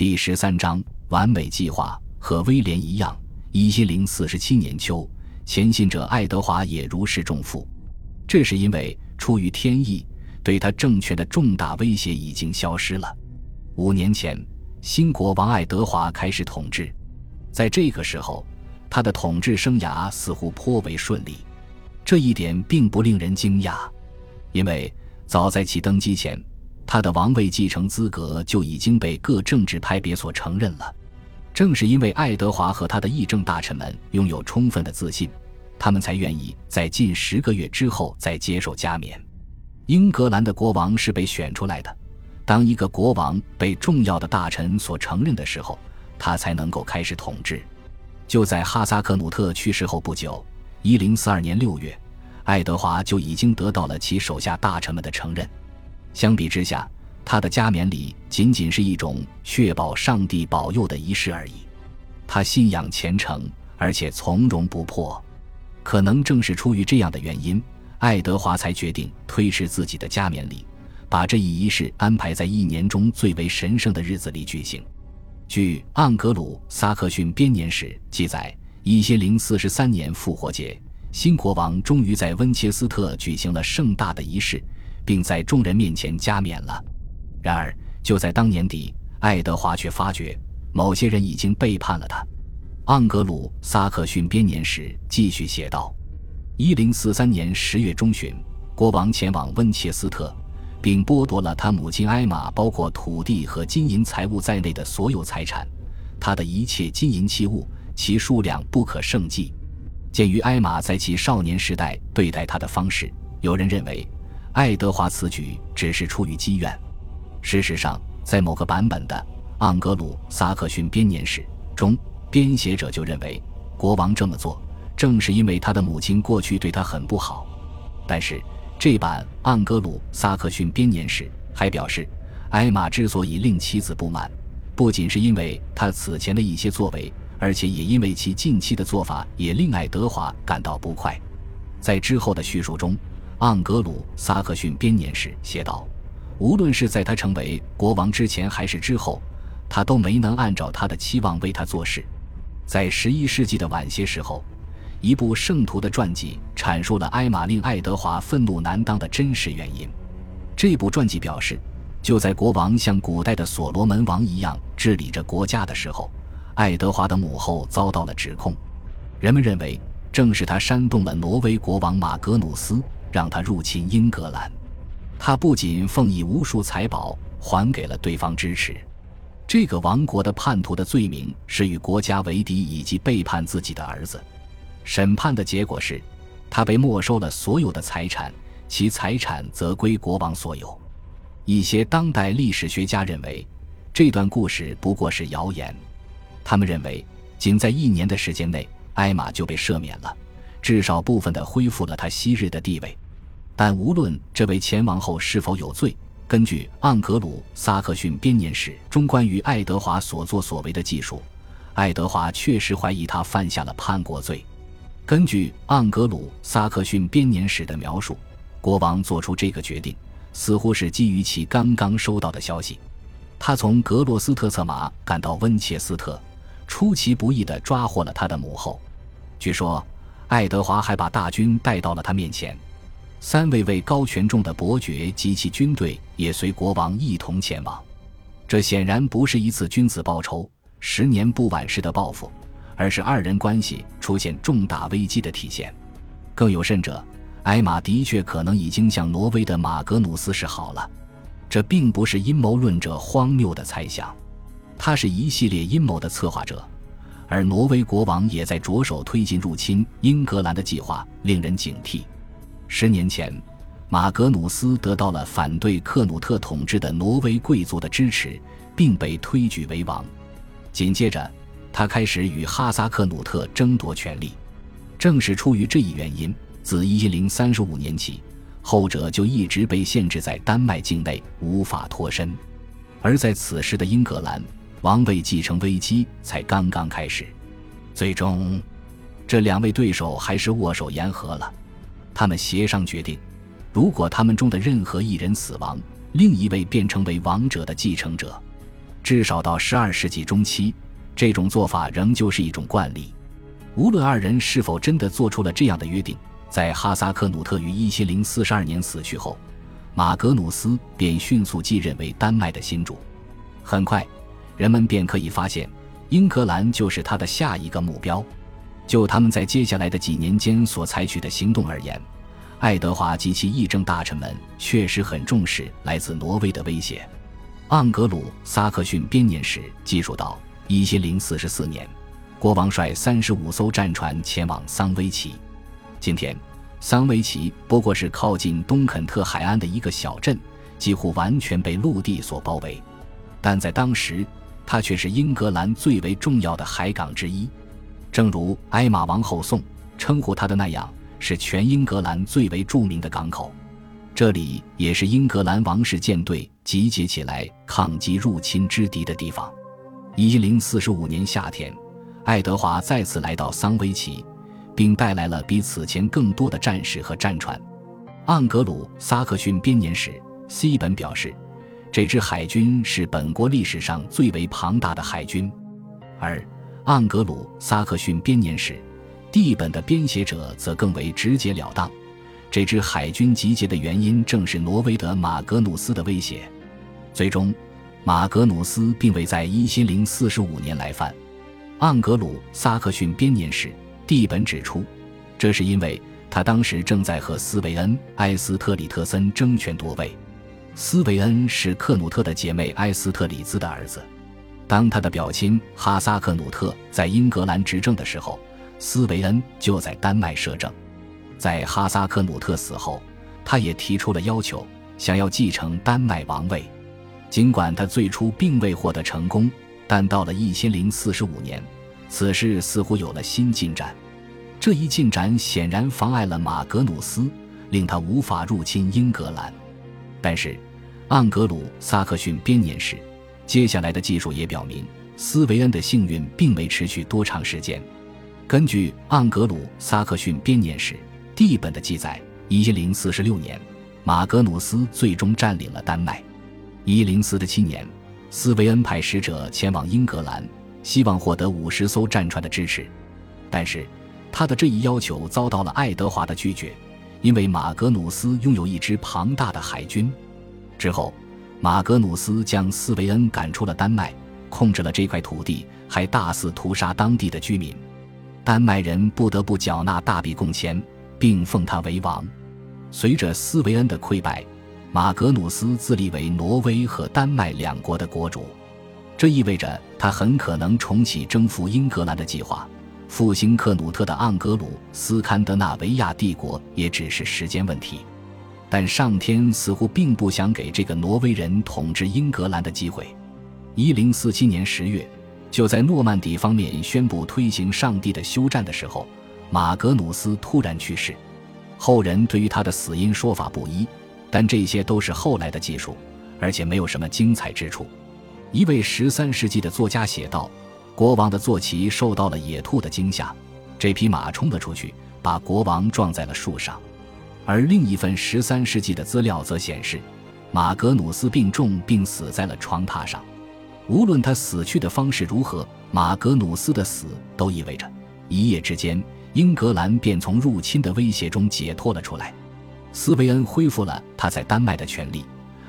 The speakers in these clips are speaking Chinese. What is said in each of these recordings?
第十三章完美计划和威廉一样，一千零四十七年秋，前信者爱德华也如释重负。这是因为出于天意，对他政权的重大威胁已经消失了。五年前，新国王爱德华开始统治，在这个时候，他的统治生涯似乎颇为顺利。这一点并不令人惊讶，因为早在其登基前。他的王位继承资格就已经被各政治派别所承认了。正是因为爱德华和他的议政大臣们拥有充分的自信，他们才愿意在近十个月之后再接受加冕。英格兰的国王是被选出来的，当一个国王被重要的大臣所承认的时候，他才能够开始统治。就在哈萨克努特去世后不久，一零四二年六月，爱德华就已经得到了其手下大臣们的承认。相比之下，他的加冕礼仅仅是一种确保上帝保佑的仪式而已。他信仰虔诚，而且从容不迫。可能正是出于这样的原因，爱德华才决定推迟自己的加冕礼，把这一仪式安排在一年中最为神圣的日子里举行。据《盎格鲁撒克逊编年史》记载，一千零四十三年复活节，新国王终于在温切斯特举行了盛大的仪式。并在众人面前加冕了。然而，就在当年底，爱德华却发觉某些人已经背叛了他。盎格鲁撒克逊编年史继续写道：，一零四三年十月中旬，国王前往温切斯特，并剥夺了他母亲艾玛包括土地和金银财物在内的所有财产。他的一切金银器物，其数量不可胜计。鉴于艾玛在其少年时代对待他的方式，有人认为。爱德华此举只是出于积怨。事实上，在某个版本的《盎格鲁撒克逊编年史》中，编写者就认为国王这么做正是因为他的母亲过去对他很不好。但是，这版《盎格鲁撒克逊编年史》还表示，艾玛之所以令妻子不满，不仅是因为他此前的一些作为，而且也因为其近期的做法也令爱德华感到不快。在之后的叙述中。盎格鲁撒克逊编年史写道：“无论是在他成为国王之前还是之后，他都没能按照他的期望为他做事。”在十一世纪的晚些时候，一部圣徒的传记阐述了埃玛令爱德华愤怒难当的真实原因。这部传记表示，就在国王像古代的所罗门王一样治理着国家的时候，爱德华的母后遭到了指控。人们认为，正是他煽动了挪威国王马格努斯。让他入侵英格兰，他不仅奉以无数财宝还给了对方支持，这个王国的叛徒的罪名是与国家为敌以及背叛自己的儿子。审判的结果是，他被没收了所有的财产，其财产则归国王所有。一些当代历史学家认为，这段故事不过是谣言。他们认为，仅在一年的时间内，艾玛就被赦免了。至少部分的恢复了他昔日的地位，但无论这位前王后是否有罪，根据《盎格鲁撒克逊编年史》中关于爱德华所作所为的记述，爱德华确实怀疑他犯下了叛国罪。根据《盎格鲁撒克逊编年史》的描述，国王做出这个决定，似乎是基于其刚刚收到的消息。他从格洛斯特策马赶到温切斯特，出其不意地抓获了他的母后。据说。爱德华还把大军带到了他面前，三位位高权重的伯爵及其军队也随国王一同前往。这显然不是一次君子报仇、十年不晚时的报复，而是二人关系出现重大危机的体现。更有甚者，艾玛的确可能已经向挪威的马格努斯示好了。这并不是阴谋论者荒谬的猜想，他是一系列阴谋的策划者。而挪威国王也在着手推进入侵英格兰的计划，令人警惕。十年前，马格努斯得到了反对克努特统治的挪威贵族的支持，并被推举为王。紧接着，他开始与哈萨克努特争夺权力。正是出于这一原因，自一零三十五年起，后者就一直被限制在丹麦境内，无法脱身。而在此时的英格兰。王位继承危机才刚刚开始，最终，这两位对手还是握手言和了。他们协商决定，如果他们中的任何一人死亡，另一位便成为王者的继承者。至少到十二世纪中期，这种做法仍旧是一种惯例。无论二人是否真的做出了这样的约定，在哈萨克努特于一千零四十二年死去后，马格努斯便迅速继任为丹麦的新主。很快，人们便可以发现，英格兰就是他的下一个目标。就他们在接下来的几年间所采取的行动而言，爱德华及其议政大臣们确实很重视来自挪威的威胁。盎格鲁撒克逊编年史记述到，一千零四十四年，国王率三十五艘战船前往桑威奇。今天，桑威奇不过是靠近东肯特海岸的一个小镇，几乎完全被陆地所包围。但在当时，它却是英格兰最为重要的海港之一。正如埃玛王后颂称呼它的那样，是全英格兰最为著名的港口。这里也是英格兰王室舰队集结起来抗击入侵之敌的地方。一零四十五年夏天，爱德华再次来到桑威奇，并带来了比此前更多的战士和战船。盎格鲁撒克逊编年史 C 本表示，这支海军是本国历史上最为庞大的海军，而。盎格鲁撒克逊编年史地本的编写者则更为直截了当。这支海军集结的原因正是挪威的马格努斯的威胁。最终，马格努斯并未在一千零四十五年来犯。盎格鲁撒克逊编年史地本指出，这是因为他当时正在和斯维恩·埃斯特里特森争权夺位。斯维恩是克努特的姐妹埃斯特里兹的儿子。当他的表亲哈萨克努特在英格兰执政的时候，斯维恩就在丹麦摄政。在哈萨克努特死后，他也提出了要求，想要继承丹麦王位。尽管他最初并未获得成功，但到了一千零四十五年，此事似乎有了新进展。这一进展显然妨碍了马格努斯，令他无法入侵英格兰。但是，盎格鲁撒克逊编年史。接下来的技术也表明，斯维恩的幸运并未持续多长时间。根据盎格鲁撒克逊编年史 D 本的记载，一零四十六年，马格努斯最终占领了丹麦。一零四七年，斯维恩派使者前往英格兰，希望获得五十艘战船的支持，但是他的这一要求遭到了爱德华的拒绝，因为马格努斯拥有一支庞大的海军。之后。马格努斯将斯维恩赶出了丹麦，控制了这块土地，还大肆屠杀当地的居民。丹麦人不得不缴纳大笔贡钱，并奉他为王。随着斯维恩的溃败，马格努斯自立为挪威和丹麦两国的国主，这意味着他很可能重启征服英格兰的计划。复兴克努特的盎格鲁斯堪的纳维亚帝国也只是时间问题。但上天似乎并不想给这个挪威人统治英格兰的机会。一零四七年十月，就在诺曼底方面宣布推行上帝的休战的时候，马格努斯突然去世。后人对于他的死因说法不一，但这些都是后来的技术，而且没有什么精彩之处。一位十三世纪的作家写道：“国王的坐骑受到了野兔的惊吓，这匹马冲了出去，把国王撞在了树上。”而另一份十三世纪的资料则显示，马格努斯病重并死在了床榻上。无论他死去的方式如何，马格努斯的死都意味着一夜之间，英格兰便从入侵的威胁中解脱了出来。斯维恩恢复了他在丹麦的权利，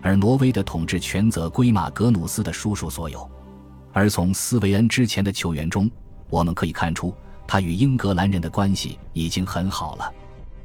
而挪威的统治权则归马格努斯的叔叔所有。而从斯维恩之前的球员中，我们可以看出，他与英格兰人的关系已经很好了。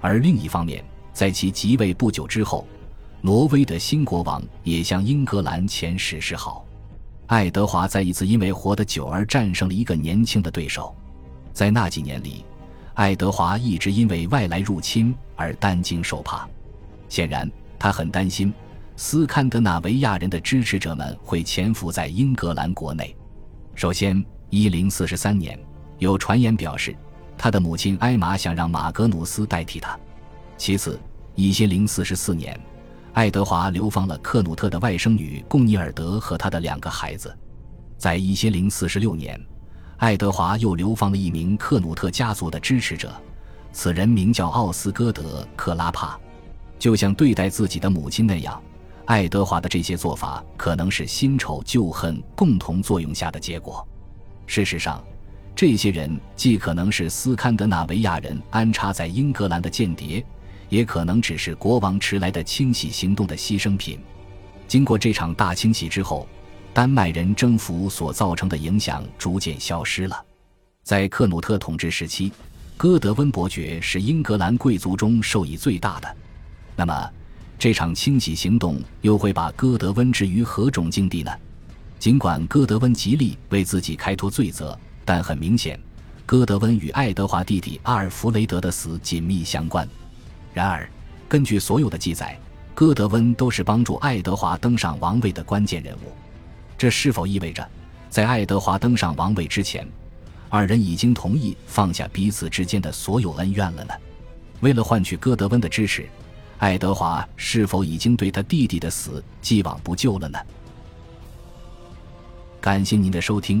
而另一方面，在其即位不久之后，挪威的新国王也向英格兰遣使示好。爱德华再一次因为活得久而战胜了一个年轻的对手。在那几年里，爱德华一直因为外来入侵而担惊受怕。显然，他很担心斯堪的纳维亚人的支持者们会潜伏在英格兰国内。首先，一零四十三年，有传言表示。他的母亲埃玛想让马格努斯代替他。其次，一千零四十四年，爱德华流放了克努特的外甥女贡尼尔德和他的两个孩子。在一千零四十六年，爱德华又流放了一名克努特家族的支持者，此人名叫奥斯戈德克拉帕。就像对待自己的母亲那样，爱德华的这些做法可能是新仇旧恨共同作用下的结果。事实上，这些人既可能是斯堪的纳维亚人安插在英格兰的间谍，也可能只是国王迟来的清洗行动的牺牲品。经过这场大清洗之后，丹麦人征服所造成的影响逐渐消失了。在克努特统治时期，哥德温伯爵是英格兰贵族中受益最大的。那么，这场清洗行动又会把哥德温置于何种境地呢？尽管哥德温极力为自己开脱罪责，但很明显，哥德温与爱德华弟弟阿尔弗雷德的死紧密相关。然而，根据所有的记载，哥德温都是帮助爱德华登上王位的关键人物。这是否意味着，在爱德华登上王位之前，二人已经同意放下彼此之间的所有恩怨了呢？为了换取哥德温的支持。爱德华是否已经对他弟弟的死既往不咎了呢？感谢您的收听，